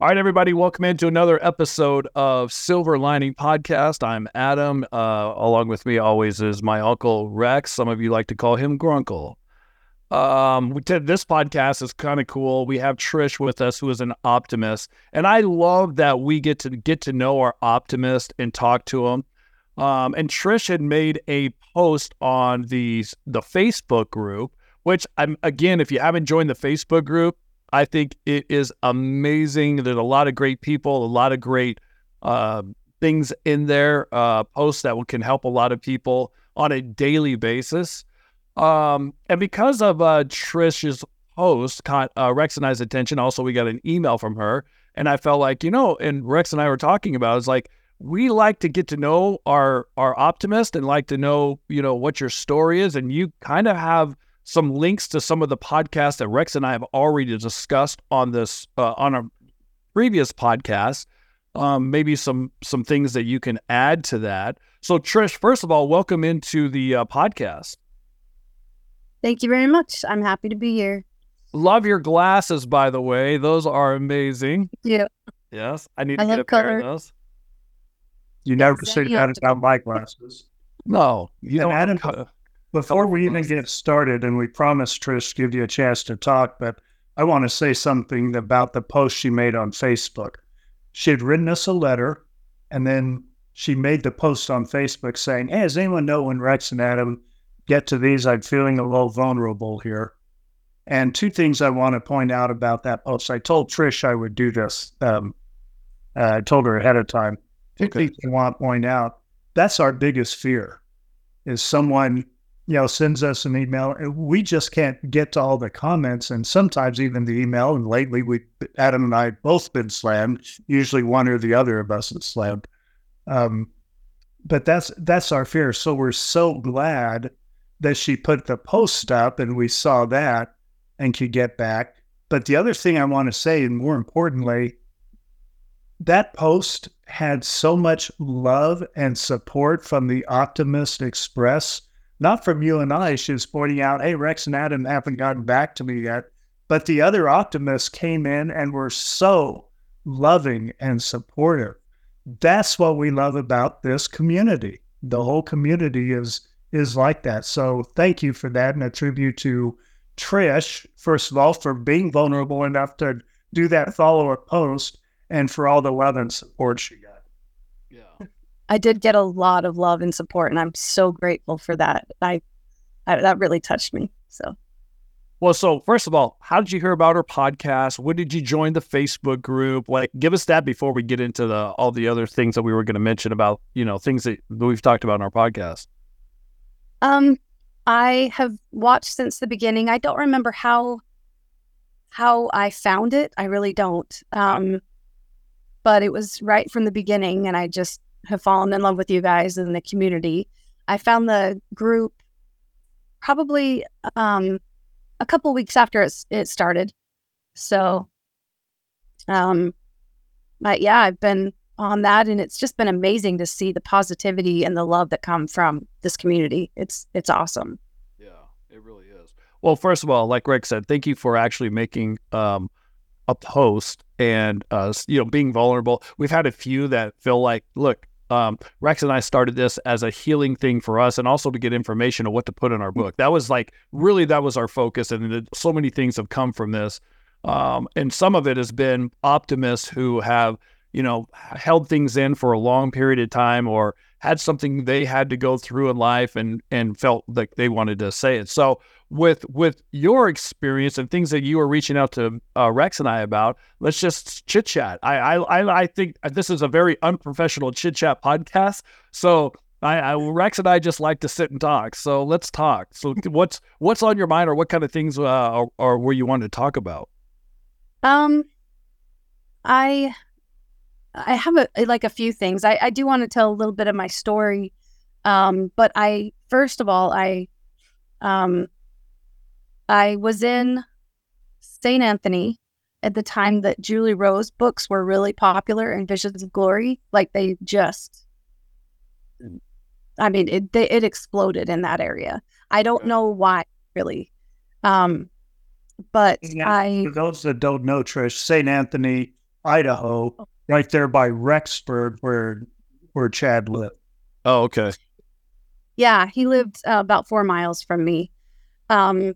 All right, everybody, welcome into another episode of Silver Lining Podcast. I'm Adam. Uh, along with me always is my uncle Rex. Some of you like to call him Grunkle. Um, we did, this podcast is kind of cool. We have Trish with us, who is an optimist, and I love that we get to get to know our optimist and talk to him. Um, and Trish had made a post on the the Facebook group, which I'm again, if you haven't joined the Facebook group, I think it is amazing. There's a lot of great people, a lot of great uh, things in there, uh, posts that can help a lot of people on a daily basis. Um, and because of uh, Trish's post caught uh, Rex and I's attention, also we got an email from her, and I felt like you know, and Rex and I were talking about it's like we like to get to know our our optimist and like to know you know what your story is, and you kind of have some links to some of the podcasts that Rex and I have already discussed on this uh, on a previous podcast. Um, maybe some some things that you can add to that. So, Trish, first of all, welcome into the uh, podcast. Thank you very much. I'm happy to be here. Love your glasses, by the way. Those are amazing. Yeah. Yes, I need to I get a color. pair of those. You never say that about my glasses. No, you don't. Adam, before we even get started, and we promised Trish to give you a chance to talk, but I want to say something about the post she made on Facebook. She had written us a letter, and then she made the post on Facebook saying, Hey, does anyone know when Rex and Adam get to these? I'm feeling a little vulnerable here. And two things I want to point out about that post. I told Trish I would do this. Um, uh, I told her ahead of time. Two okay. things I want to point out. That's our biggest fear is someone you know, sends us an email. We just can't get to all the comments and sometimes even the email. And lately, we Adam and I both been slammed. Usually, one or the other of us is slammed. Um, but that's that's our fear. So we're so glad that she put the post up and we saw that and could get back. But the other thing I want to say, and more importantly, that post had so much love and support from the Optimist Express not from you and I. She was pointing out, hey, Rex and Adam haven't gotten back to me yet. But the other optimists came in and were so loving and supportive. That's what we love about this community. The whole community is is like that. So thank you for that and a tribute to Trish, first of all, for being vulnerable enough to do that follow-up post and for all the love and support she got. I did get a lot of love and support, and I'm so grateful for that. I, I that really touched me. So. Well, so first of all, how did you hear about our podcast? When did you join the Facebook group? Like, give us that before we get into the all the other things that we were going to mention about, you know, things that we've talked about in our podcast. Um, I have watched since the beginning. I don't remember how how I found it. I really don't. Um, but it was right from the beginning, and I just have fallen in love with you guys and the community. I found the group probably um, a couple weeks after it, it started. So, um, but yeah, I've been on that, and it's just been amazing to see the positivity and the love that come from this community. It's it's awesome. Yeah, it really is. Well, first of all, like Rick said, thank you for actually making um, a post and uh, you know being vulnerable. We've had a few that feel like, look, um, Rex and I started this as a healing thing for us, and also to get information on what to put in our book. That was like really that was our focus, and so many things have come from this. Um, and some of it has been optimists who have you know held things in for a long period of time or had something they had to go through in life and and felt like they wanted to say it. So with with your experience and things that you were reaching out to uh, Rex and I about, let's just chit chat. I, I I think this is a very unprofessional chit chat podcast. So I, I, Rex and I just like to sit and talk. So let's talk. So what's what's on your mind, or what kind of things, uh, or, or where you want to talk about? Um, I I have a like a few things. I, I do want to tell a little bit of my story. Um, but I first of all, I um I was in St. Anthony at the time that Julie Rowe's books were really popular and Visions of Glory. Like they just, I mean, it they, it exploded in that area. I don't know why really, um, but yeah, I. For those that don't know, Trish, St. Anthony Idaho, right there by Rexburg, where where Chad lived. Oh, okay. Yeah, he lived uh, about four miles from me. Um,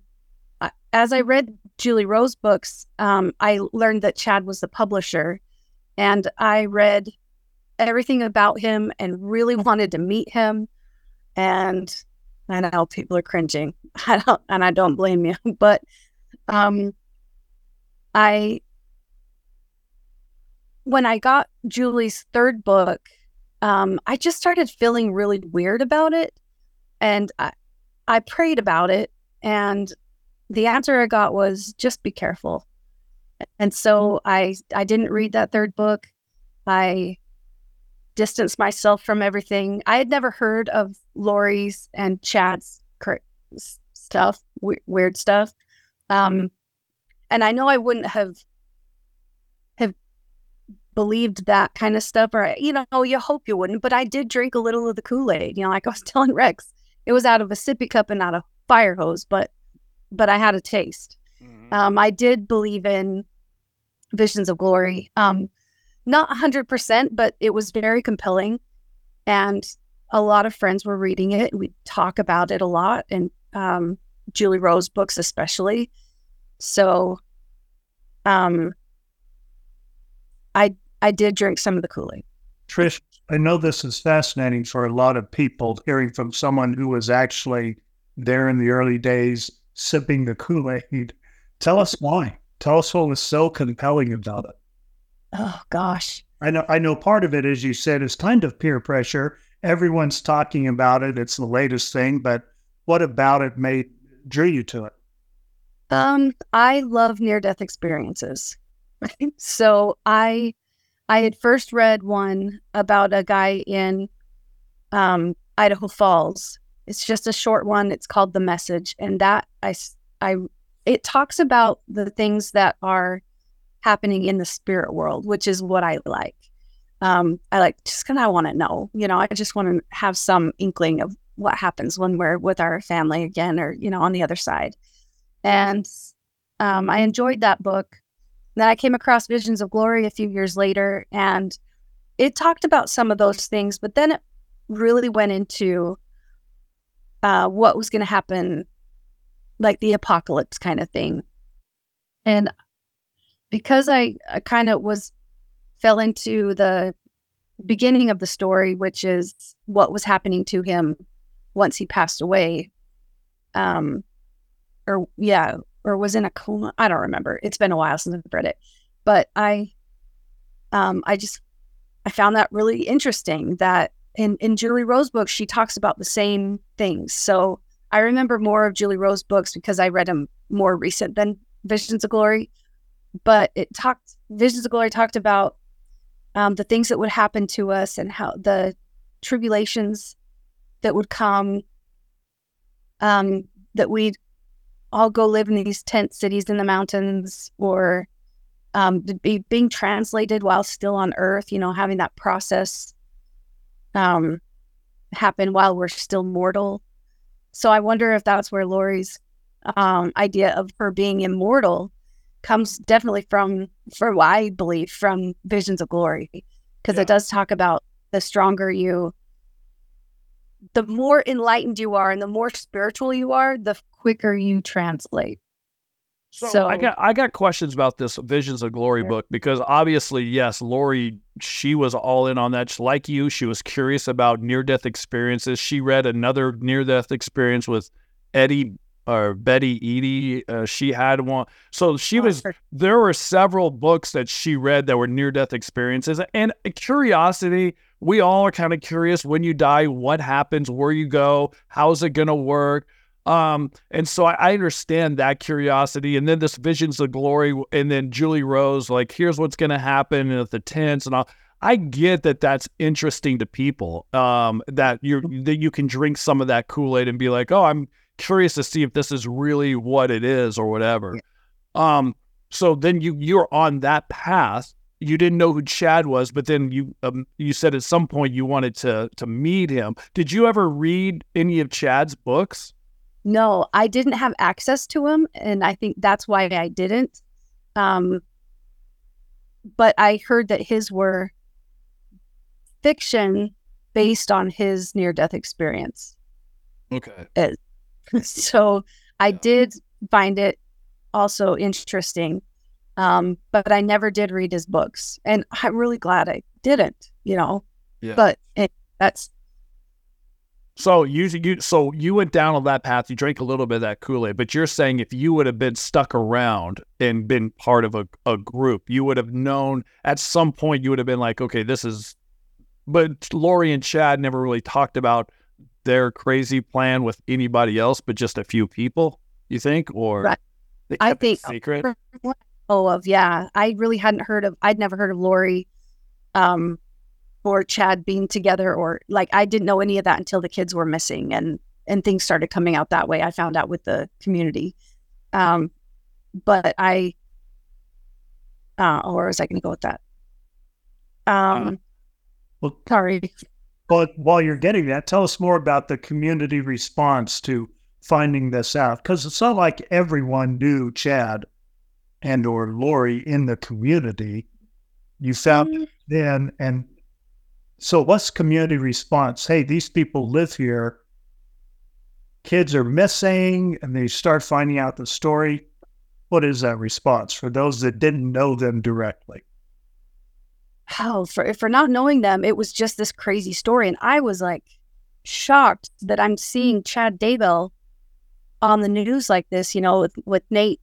as I read Julie Rowe's books, um, I learned that Chad was the publisher, and I read everything about him and really wanted to meet him. And I know people are cringing, I don't, and I don't blame you, but um, I when I got Julie's third book, um, I just started feeling really weird about it, and I, I prayed about it, and the answer I got was just be careful. And so I I didn't read that third book. I distanced myself from everything. I had never heard of Lori's and Chad's stuff, weird stuff. Um, and I know I wouldn't have have believed that kind of stuff, or you know, you hope you wouldn't. But I did drink a little of the Kool Aid. You know, like I was telling Rex, it was out of a sippy cup and not a fire hose, but but I had a taste. Mm-hmm. Um, I did believe in visions of glory. Um, not 100%, but it was very compelling. And a lot of friends were reading it. We talk about it a lot, and um, Julie Rowe's books, especially. So um, I I did drink some of the Kool Aid. Trish, I know this is fascinating for a lot of people hearing from someone who was actually there in the early days sipping the Kool Aid. Tell us why. Tell us what was so compelling about it. Oh gosh. I know I know part of it, as you said, is kind of peer pressure. Everyone's talking about it. It's the latest thing, but what about it made drew you to it? Um, I love near death experiences. so I I had first read one about a guy in um, Idaho Falls. It's just a short one. It's called The Message, and that I I it talks about the things that are happening in the spirit world, which is what I like. Um, I like just kind of want to know, you know, I just want to have some inkling of what happens when we're with our family again, or you know, on the other side. And um, I enjoyed that book. Then I came across Visions of Glory a few years later, and it talked about some of those things, but then it really went into uh, what was going to happen, like the apocalypse kind of thing. And because I, I kind of was fell into the beginning of the story, which is what was happening to him once he passed away. Um, or yeah, or was in a coma. I don't remember. It's been a while since I've read it, but I, um, I just I found that really interesting. That in in Julie Rowe's books, she talks about the same things. So I remember more of Julie Rowe's books because I read them more recent than Visions of Glory but it talked visions of glory talked about um, the things that would happen to us and how the tribulations that would come um, that we'd all go live in these tent cities in the mountains or um, be, being translated while still on earth you know having that process um, happen while we're still mortal so i wonder if that's where lori's um, idea of her being immortal comes definitely from, for what I believe, from Visions of Glory, because yeah. it does talk about the stronger you, the more enlightened you are, and the more spiritual you are, the quicker you translate. So, so, I got I got questions about this Visions of Glory book because obviously, yes, Lori, she was all in on that. She, like you, she was curious about near death experiences. She read another near death experience with Eddie or Betty Eadie. Uh, she had one. So she oh, was, there were several books that she read that were near death experiences. And curiosity, we all are kind of curious when you die, what happens, where you go, how's it going to work. Um, and so I, I, understand that curiosity. And then this visions of glory, and then Julie Rowe's, like, here's what's going to happen at the tents and all. I get that that's interesting to people. Um, that you that you can drink some of that Kool Aid and be like, oh, I'm curious to see if this is really what it is or whatever. Yeah. Um, so then you you're on that path. You didn't know who Chad was, but then you um, you said at some point you wanted to to meet him. Did you ever read any of Chad's books? No, I didn't have access to him, and I think that's why I didn't. Um, but I heard that his were fiction based on his near death experience. Okay. so I Yeah. did find it also interesting. Um, but I never did read his books. And I'm really glad I didn't, you know. Yeah. But it, that's So you you so you went down on that path. You drank a little bit of that Kool Aid, but you're saying if you would have been stuck around and been part of a, a group, you would have known at some point. You would have been like, okay, this is. But Lori and Chad never really talked about their crazy plan with anybody else, but just a few people. You think, or Right. I think- secret. oh of yeah. I really hadn't heard of I'd never heard of Lori um or Chad being together or like I didn't know any of that until the kids were missing and and things started coming out that way. I found out with the community. Um but I uh or was I gonna go with that? Um Well, sorry. But while you're getting that, tell us more about the community response to finding this out, because it's not like everyone knew Chad and or Lori in the community. You found it then, and so what's community response? Hey, these people live here. Kids are missing, and they start finding out the story. What is that response for those that didn't know them directly? Hell, for for not knowing them, it was just this crazy story. And I was like shocked that I'm seeing Chad Daybell on the news like this, you know, with, with Nate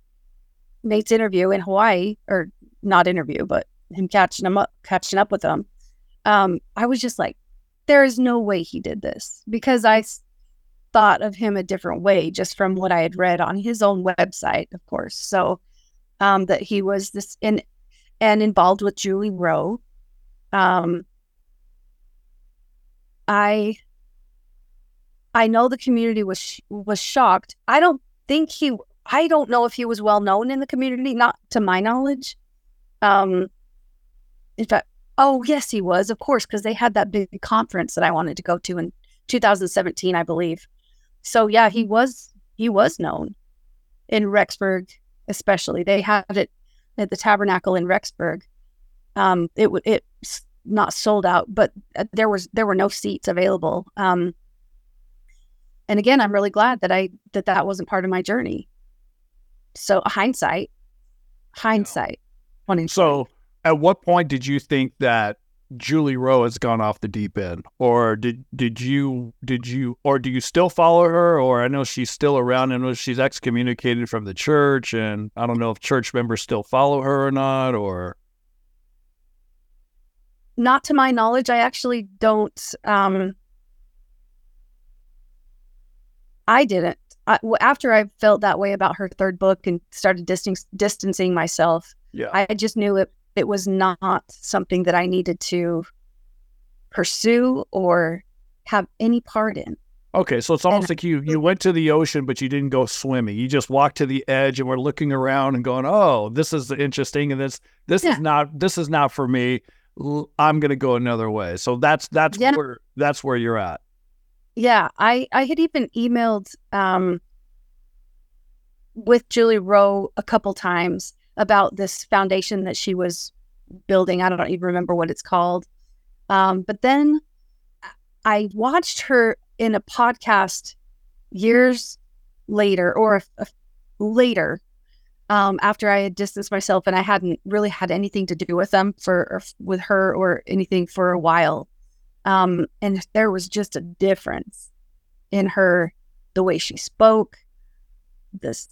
Nate's interview in Hawaii, or not interview, but him catching him up catching up with him. Um, I was just like, there is no way he did this because I thought of him a different way just from what I had read on his own website, of course. So um that he was this in and involved with Julie Rowe. Um, I I know the community was sh- was shocked. I don't think he. I don't know if he was well known in the community, not to my knowledge. Um, in fact, oh yes, he was, of course, because they had that big conference that I wanted to go to in 2017, I believe. So yeah, he was he was known in Rexburg, especially. They had it at the Tabernacle in Rexburg. Um, it it's not sold out, but uh, there was there were no seats available. Um, and again, I'm really glad that I that that wasn't part of my journey. So hindsight, hindsight. 2020. So, at what point did you think that Julie Rowe has gone off the deep end, or did did you did you or do you still follow her? Or I know she's still around. I know she's excommunicated from the church, and I don't know if church members still follow her or not. Or not to my knowledge, I actually don't. Um, I didn't. I, after I felt that way about her third book and started distan- distancing myself, yeah, I just knew it. It was not something that I needed to pursue or have any part in. okay. So it's almost like you you went to the ocean, but you didn't go swimming. You just walked to the edge and were looking around and going, "Oh, this is interesting," and this this Yeah. is not this is not for me. I'm gonna go another way. So that's that's Yeah. where that's where you're at. Yeah, I I had even emailed um with Julie Rowe a couple times about this foundation that she was building. I don't even remember what it's called. Um, but then I watched her in a podcast years later, or a, a- later, um, after I had distanced myself and I hadn't really had anything to do with them for or with her or anything for a while. Um, and there was just a difference in her, the way she spoke. This,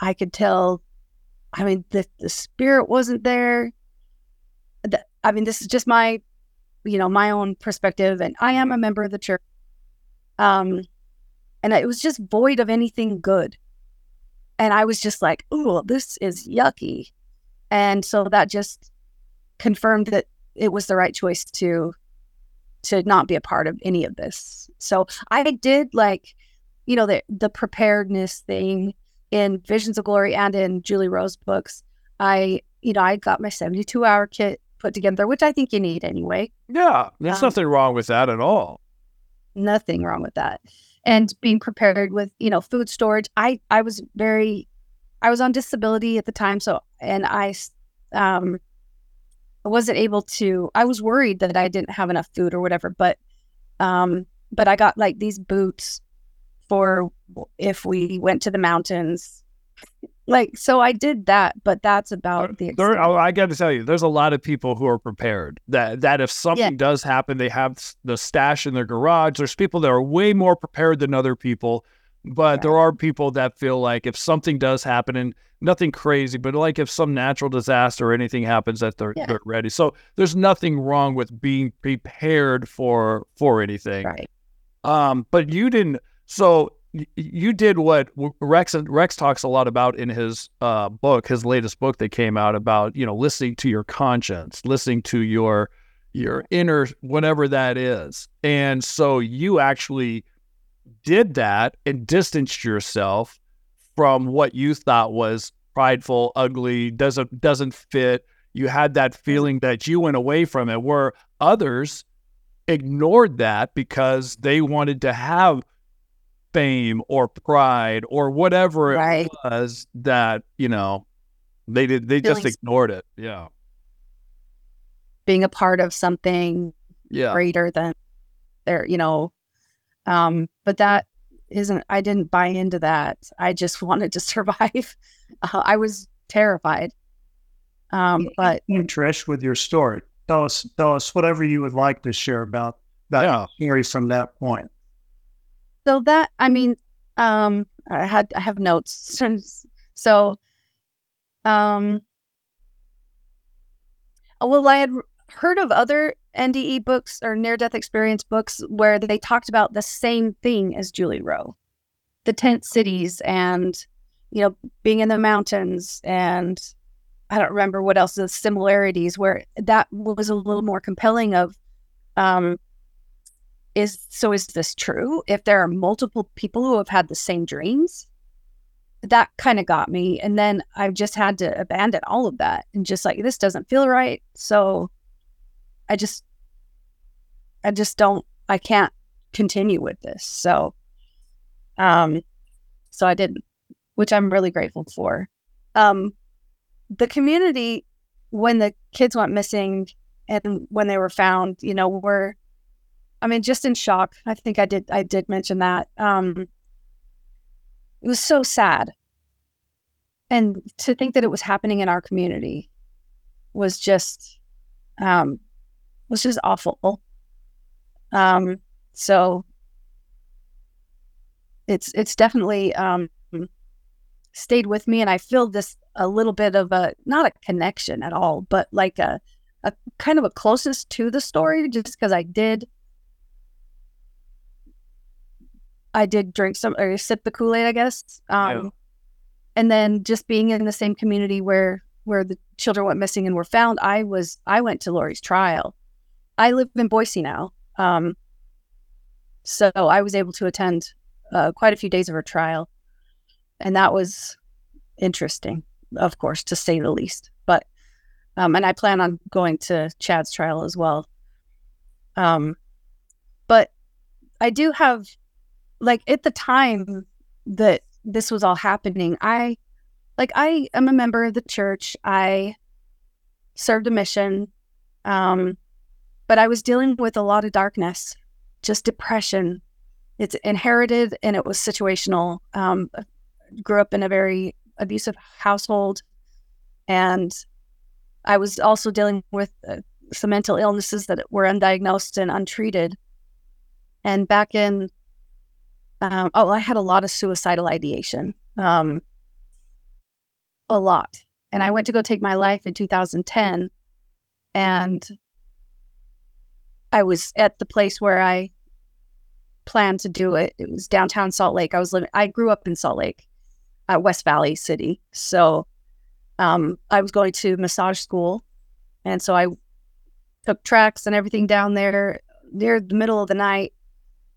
I could tell. I mean, the the spirit wasn't there. The, I mean, this is just my, you know, my own perspective, and I am a member of the church. Um, and it was just void of anything good. And I was just like, "Ooh, this is yucky," and so that just confirmed that it was the right choice to to not be a part of any of this. So I did like, you know, the the preparedness thing in Visions of Glory and in Julie Rowe's books. I, you know, I got my 72 hour kit put together, which I think you need anyway. Yeah, there's Um, nothing wrong with that at all. Nothing wrong with that. And being prepared with, you know, food storage. I I was very I was on disability at the time, so and I, um I wasn't able to. I was worried that I didn't have enough food or whatever, but um, but I got like these boots for if we went to the mountains. Like so, I did that, but that's about the. There, oh, I got to tell you, there's a lot of people who are prepared. That that if something does happen, they have the stash in their garage. There's people that are way more prepared than other people, but there are people that feel like if something does happen, and nothing crazy, but like if some natural disaster or anything happens, that they're, Yeah. they're ready. So there's nothing wrong with being prepared for for anything. Right. Um, but you didn't. So you did what Rex Rex talks a lot about in his uh, book, his latest book that came out about you know listening to your conscience, listening to your your inner whatever that is, and so you actually did that and distanced yourself from what you thought was prideful, ugly, doesn't doesn't fit. You had that feeling that you went away from it, where others ignored that because they wanted to have fame or pride or whatever it was that you know they did they just ignored it yeah Being a part of something yeah greater than their, you know. Um, but that isn't. I didn't buy into that. I just wanted to survive. Uh, I was terrified. Um, but And Trish, with your story, tell us tell us whatever you would like to share about that yeah story from that point. So that I mean, um, I had I have notes. So, um, well, I had heard of other NDE books or near death experience books where they talked about the same thing as Julie Rowe, the tent cities, and you know, being in the mountains, and I don't remember what else the similarities where that was a little more compelling. Of, um, is so is this true? If there are multiple people who have had the same dreams, that kind of got me. And then I just had to abandon all of that and just like, this doesn't feel right. So I just, I just don't, I can't continue with this. So, um, so I didn't, which I'm really grateful for. Um, the community, when the kids went missing and when they were found, you know, were, I mean, just in shock. I think I did, I did mention that. Um, it was so sad. And to think that it was happening in our community was just um was just awful. Um so it's it's definitely um stayed with me and I feel this a little bit of a not a connection at all, but like a a kind of a closeness to the story just because I did I did drink some or sip the Kool Aid, I guess. Um, Yeah. And then just being in the same community where where the children went missing and were found, I was I went to Lori's trial. I live in Boise now, um, so I was able to attend uh, quite a few days of her trial, and that was interesting, of course, to say the least. But um, and I plan on going to Chad's trial as well. Um, but I do have like at the time that this was all happening, I like I am a member of the church. I served a mission. Um, but I was dealing with a lot of darkness, just depression. It's inherited and it was situational. Um, grew up in a very abusive household, and I was also dealing with uh, some mental illnesses that were undiagnosed and untreated. And back in um, oh, I had a lot of suicidal ideation, um, a lot. And I went to go take my life in 2010, and I was at the place where I planned to do it. It was downtown Salt Lake. I was living. I grew up in Salt Lake, uh, West Valley City. So um, I was going to massage school, and so I took TRAX and everything down there near the middle of the night,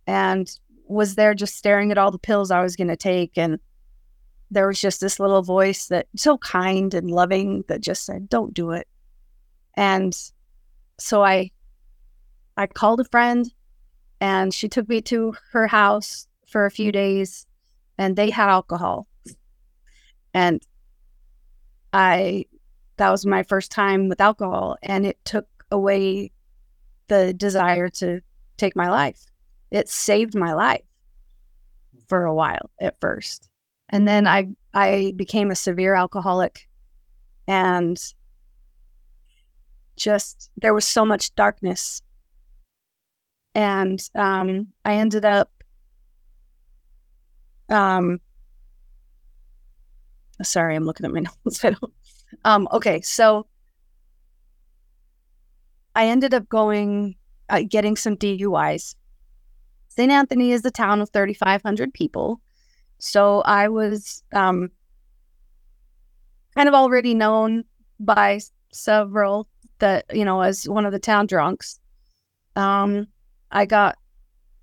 and was there just staring at all the pills I was going to take. And there was just this little voice that so kind and loving that just said, "Don't do it." And so I I called a friend and she took me to her house for a few days and they had alcohol. And I that was my first time with alcohol, and it took away the desire to take my life. It saved my life for a while at first. And then I I became a severe alcoholic and just there was so much darkness. And um I ended up um sorry, I'm looking at my notes. Um okay, so I ended up going uh, getting some DUIs. St. Anthony is a town of 3,500 people. So I was um, kind of already known by several that, you know, as one of the town drunks. Um, I got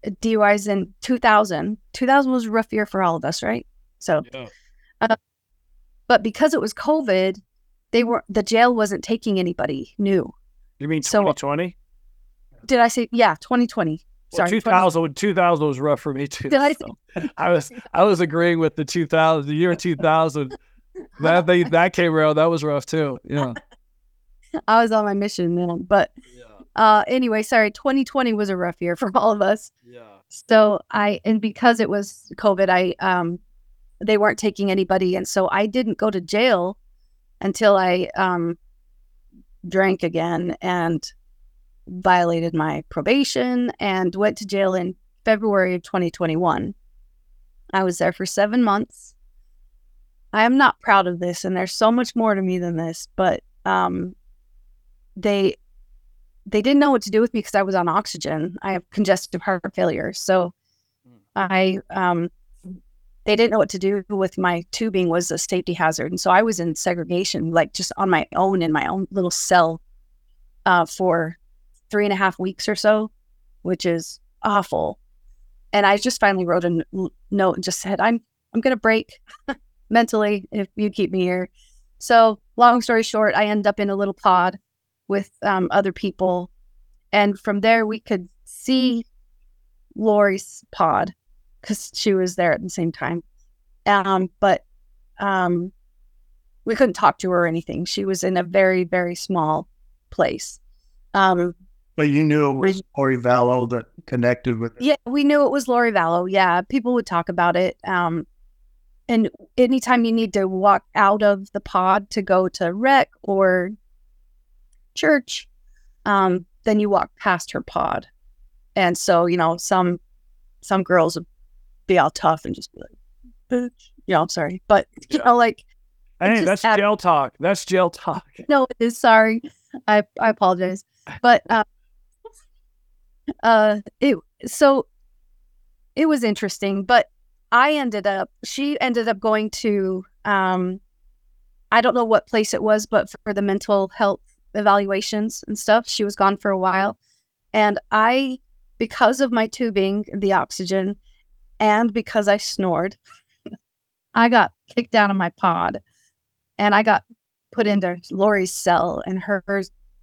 DUIs in 2000. 2000 was a rough year for all of us, right? So, Yeah. uh, but because it was COVID, they were the jail wasn't taking anybody new. You mean So- 2020? Did I say yeah? 2020. Well, Sorry, 2000, 2000 was rough for me too. Did I so I was I was agreeing with the 2000, the year 2000. that they that came around, that was rough too. Yeah. I was on my mission then. But Yeah. uh, anyway, sorry. 2020 was a rough year for all of us. Yeah. So I and because it was COVID, I um they weren't taking anybody, and so I didn't go to jail until I um drank again and violated my probation and went to jail in February of 2021. I was there for seven months. I am not proud of this, and there's so much more to me than this, but um, they they didn't know what to do with me because I was on oxygen. I have congestive heart failure, so Mm. I um, they didn't know what to do with my tubing was a safety hazard, and so I was in segregation, like just on my own in my own little cell, uh, for three and a half weeks or so, which is awful. And I just finally wrote a n- note and just said, "I'm I'm gonna break mentally if you keep me here." So, long story short, I end up in a little pod with um, other people, and from there we could see Lori's pod because she was there at the same time. Um, but um, we couldn't talk to her or anything. She was in a very very small place. Um, But you knew it was Lori Vallow that connected with it. yeah, we knew it was Lori Vallow. Yeah, people would talk about it. Um, and anytime you need to walk out of the pod to go to rec or church, um, then you walk past her pod. And so, you know, some some girls would be all tough and just be like, bitch. Yeah, I'm sorry. But you Yeah. know, like Hey, that's add- jail talk. That's jail talk. no, it is sorry. I I apologize. But uh, uh it so it was interesting, but I ended up she ended up going to um I don't know what place it was, but for the mental health evaluations and stuff, she was gone for a while. And I because of my tubing, the oxygen, and because I snored, I got kicked out of my pod and I got put into Lori's cell and her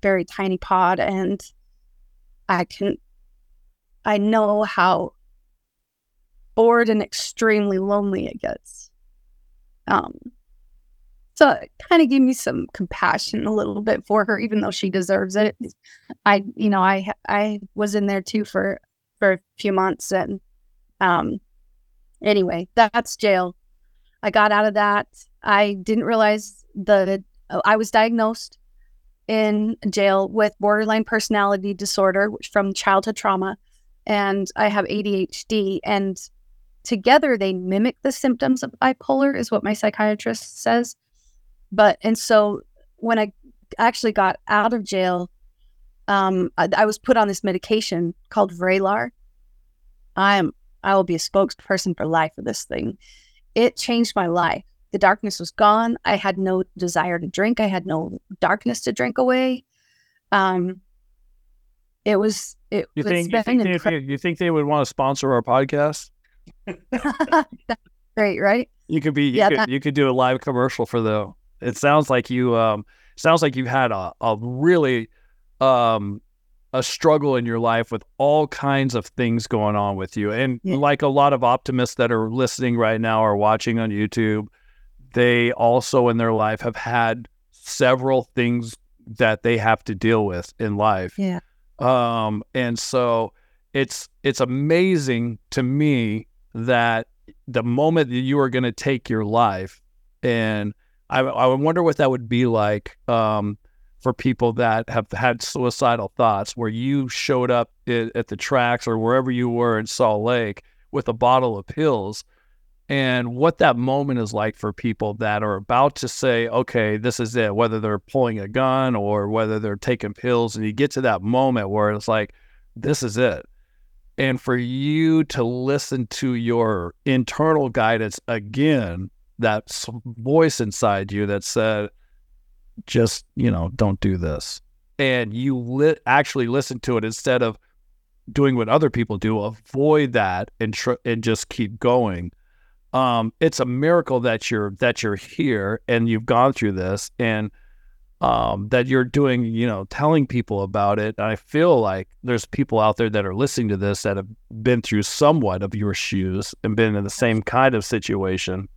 very tiny pod and I can I know how bored and extremely lonely it gets. Um so it kind of gave me some compassion a little bit for her even though she deserves it. I you know I I was in there too for for a few months and um anyway, that's jail. I got out of that. I didn't realize the uh, I was diagnosed in jail with borderline personality disorder from childhood trauma and I have ADHD and together they mimic the symptoms of bipolar is what my psychiatrist says but and so when I actually got out of jail um I, I was put on this medication called Vraylar I am I will be a spokesperson for life for this thing it changed my life the darkness was gone. I had no desire to drink. I had no darkness to drink away. Um, it was it You think you think, they, you think they would want to sponsor our podcast? That's great, right? You could be you Yeah, could that- you could do a live commercial for them. It sounds like you um sounds like you've had a, a really um a struggle in your life with all kinds of things going on with you. And Yeah. like a lot of optimists that are listening right now or watching on YouTube, they also in their life have had several things that they have to deal with in life. Yeah. Um, and so it's it's amazing to me that the moment that you are going to take your life, and I, I wonder what that would be like um, for people that have had suicidal thoughts, where you showed up i- at the tracks or wherever you were in Salt Lake with a bottle of pills and what that moment is like for people that are about to say, okay, this is it, whether they're pulling a gun or whether they're taking pills. And you get to that moment where it's like, this is it. And for you to listen to your internal guidance again, that voice inside you that said, just, you know, don't do this. And you li- actually listen to it instead of doing what other people do, avoid that and tr- and just keep going um, it's a miracle that you're that you're here and you've gone through this and um, that you're doing you know telling people about it. I feel like there's people out there that are listening to this that have been through somewhat of your shoes and been in the same kind of situation.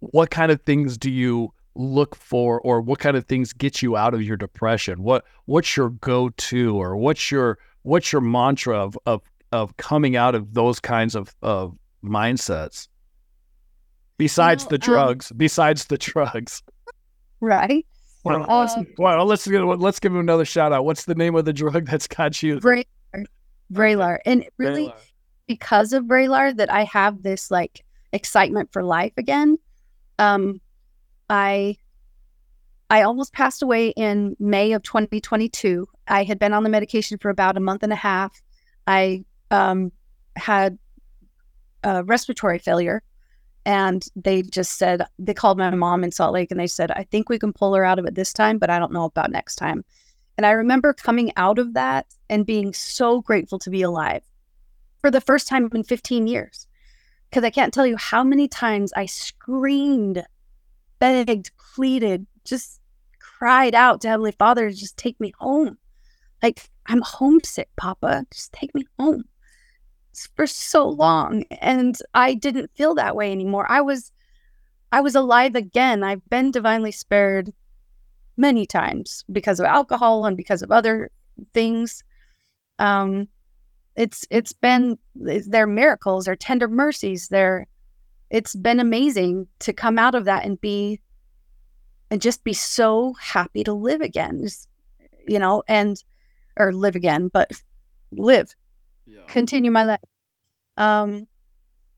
What kind of things do you look for or what kind of things get you out of your depression? What what's your go-to or what's your what's your mantra of of, of coming out of those kinds of, of mindsets besides Well, the um, drugs besides the drugs Right. Well, Awesome. well let's give let's give him another shout out what's the name of the drug that's got you Vraylar. Vraylar. And really, Vraylar. because of Vraylar that I have this like excitement for life again. Um, I I almost passed away in May of 2022. I had been on the medication for about a month and a half. I um, had uh, respiratory failure, and they just said they called my mom in Salt Lake and they said, "I think we can pull her out of it this time, but I don't know about next time." And I remember coming out of that and being so grateful to be alive for the first time in 15 years. Because I can't tell you how many times I screamed, begged, pleaded, just cried out to Heavenly Father to just take me home. Like, I'm homesick, Papa. Just take me home. For so long. And I didn't feel that way anymore. I was I was alive again. I've been divinely spared many times because of alcohol and because of other things. Um, it's it's been they're miracles, they're tender mercies. They're it's been amazing to come out of that and be and just be so happy to live again. Just, you know, and or live again, but live continue my life. Um,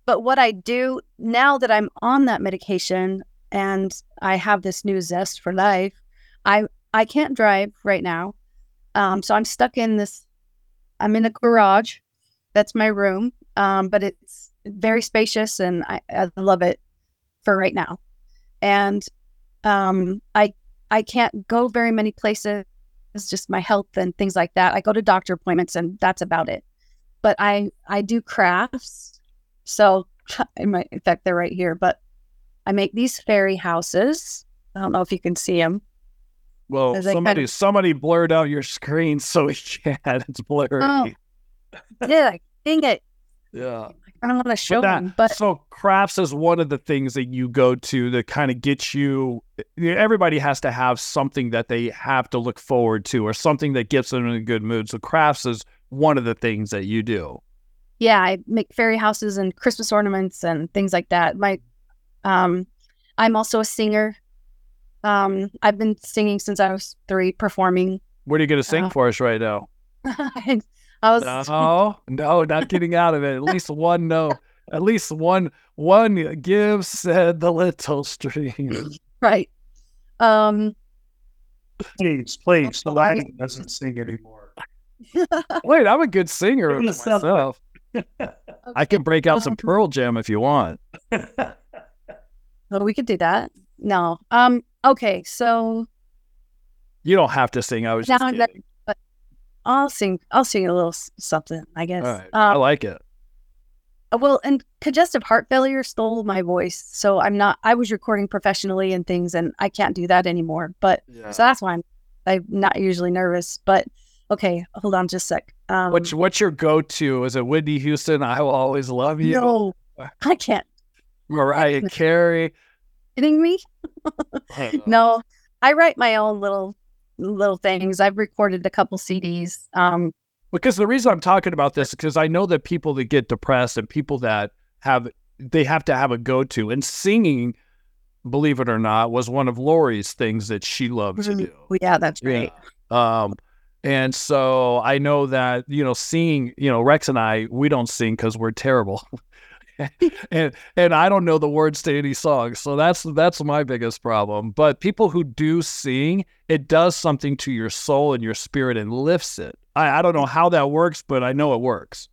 but what I do now that I'm on that medication and I have this new zest for life, I I can't drive right now, um, so I'm stuck in this. I'm in a garage. That's my room, um, but it's very spacious and I, I love it for right now. And um, I I can't go very many places. It's just my health and things like that. I go to doctor appointments and that's about it but I I do crafts. So in my in fact they're right here, but I make these fairy houses. I don't know if you can see them. well I kind somebody of- somebody blurred out your screen so can't it's blurry Oh. Yeah, dang it! yeah I don't want to show But that- them, but so crafts is one of the things that you go to that kind of get you eh, everybody has to have something that they have to look forward to or something that gets them in a good mood so crafts is one of the things that you do yeah, I make fairy houses and Christmas ornaments and things like that. My, um, I'm also a singer. Um, I've been singing since I was three, performing. what are you going to sing Uh, for us right now I was no no not getting out of it at least one no at least one one give said the little stream right. Um, please, please. The lighting doesn't sing anymore. wait i'm a good singer myself i can break out some pearl jam if you want Oh, we could do that. No. Um. Okay. So you don't have to sing i was just Now that- kidding. I'll sing. I'll sing a little something. I guess. Right. I Um, like it. well, and congestive heart failure stole my voice, so I'm not. I was recording professionally and things, and I can't do that anymore. But Yeah. so that's why I'm. I'm not usually nervous. But okay, hold on just a sec. Um, What's what's your go to? Is it Whitney Houston? I will always love you. no, I can't. Mariah Carey. Kidding me? No, I write my own little little things. I've recorded a couple CDs. Um, because the reason I'm talking about this is because I know that people that get depressed and people that have they have to have a go to and singing, believe it or not, was one of Lori's things that she loved to do. yeah, that's right. Um, and so I know that you know, singing. You know, Rex and I, we don't sing because we're terrible. and and I don't know the words to any songs, so that's that's my biggest problem. But people who do sing, it does something to your soul and your spirit and lifts it. I, I don't know how that works, but I know it works.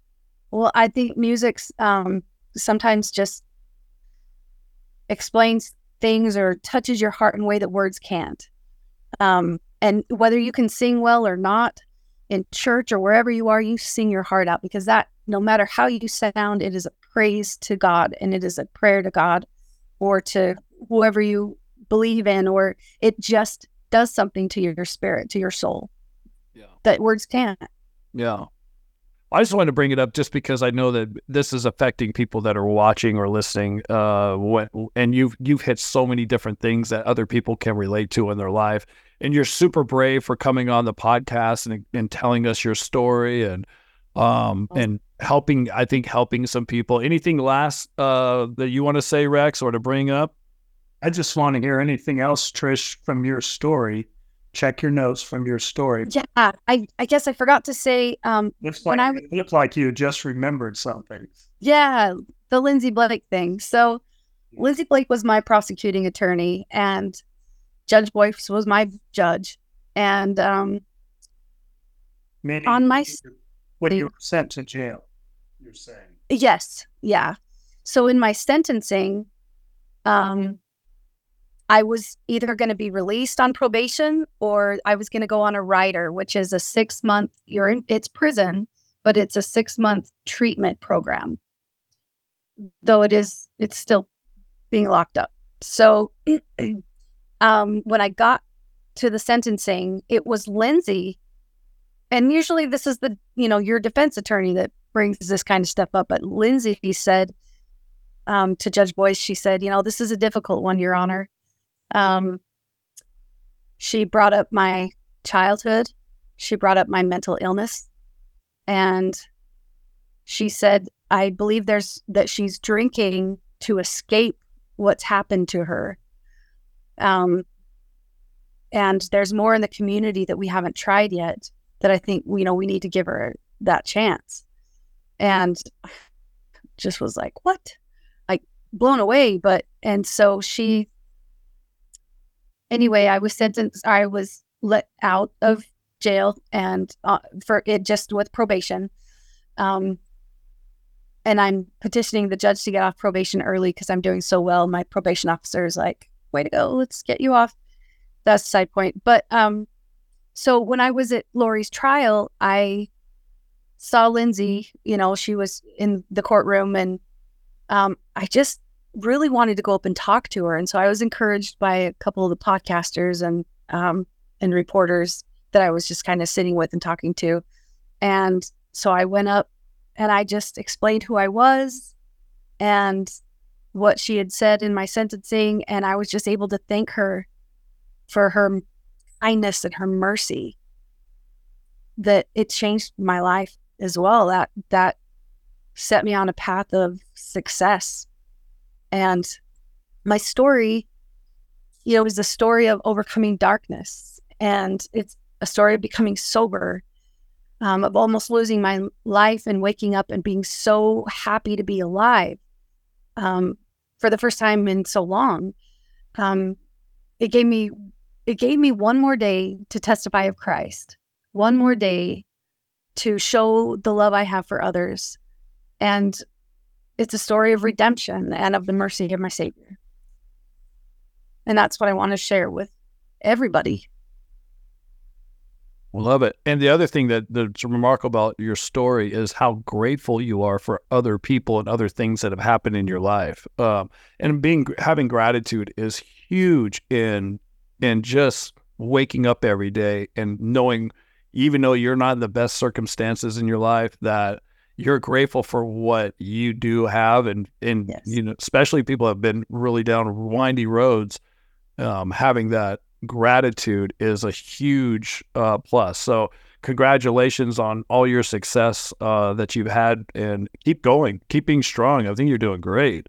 Well, I think music's um, sometimes just explains things or touches your heart in a way that words can't. Um, and whether you can sing well or not in church or wherever you are, you sing your heart out because that, no matter how you sound, it is a praise to God and it is a prayer to God or to whoever you believe in, or it just does something to your spirit, to your soul. Yeah. That words can't. Yeah. I just wanted to bring it up just because I know that this is affecting people that are watching or listening. Uh, and you've you've hit so many different things that other people can relate to in their life. And you're super brave for coming on the podcast and, and telling us your story and um and helping. I think helping some people. Anything last uh, that you want to say, Rex, or to bring up? I just want to hear anything else, Trish, from your story check your notes from your story. Yeah, I, I guess I forgot to say. Um, looks like, when I it looked like you just remembered something. Yeah, the Lindsey Blake thing. So, Lindsey Blake was my prosecuting attorney, and Judge Boyce was my judge. And um, Meaning on my when you were sent to jail, you're saying yes, yeah. So in my sentencing, um, I was either going to be released on probation or I was going to go on a rider, which is a six month, you're in, it's prison, but it's a six month treatment program. Though it is, it's still being locked up. So um, when I got to the sentencing, it was Lindsey. And usually this is the, you know, your defense attorney that brings this kind of stuff up. But Lindsey he said um, to Judge Boyce, she said, you know, this is a difficult one, Your Honor. Um, she brought up my childhood. She brought up my mental illness. And she said, I believe there's that she's drinking to escape what's happened to her. Um, and there's more in the community that we haven't tried yet that I think, you know, we need to give her that chance. And just was like, what? Like blown away. But, and so she anyway, I was sentenced, I was let out of jail and uh, for it just with probation. Um, and I'm petitioning the judge to get off probation early because I'm doing so well. My probation officer is like, way to go, let's get you off. That's side point. But um, so when I was at Lori's trial, I saw Lindsey, you know, she was in the courtroom and um, I just really wanted to go up and talk to her. And so I was encouraged by a couple of the podcasters and um, and reporters that I was just kind of sitting with and talking to. And so I went up and I just explained who I was and what she had said in my sentencing. And I was just able to thank her for her kindness and her mercy that it changed my life as well. That that set me on a path of success and my story, you know, is a story of overcoming darkness. And it's a story of becoming sober, um, of almost losing my life and waking up and being so happy to be alive um, for the first time in so long. Um, it gave me it gave me one more day to testify of Christ, one more day to show the love I have for others. And it's a story of redemption and of the mercy of my Savior. And that's what I want to share with everybody. Love it. And the other thing that that's remarkable about your story is how grateful you are for other people and other things that have happened in your life. Um, and being having gratitude is huge in in just waking up every day and knowing, even though you're not in the best circumstances in your life, that you're grateful for what you do have and and yes. you know especially people have been really down windy roads um, having that gratitude is a huge uh, plus. So, congratulations on all your success uh, that you've had and keep going, keep being strong. I think you're doing great.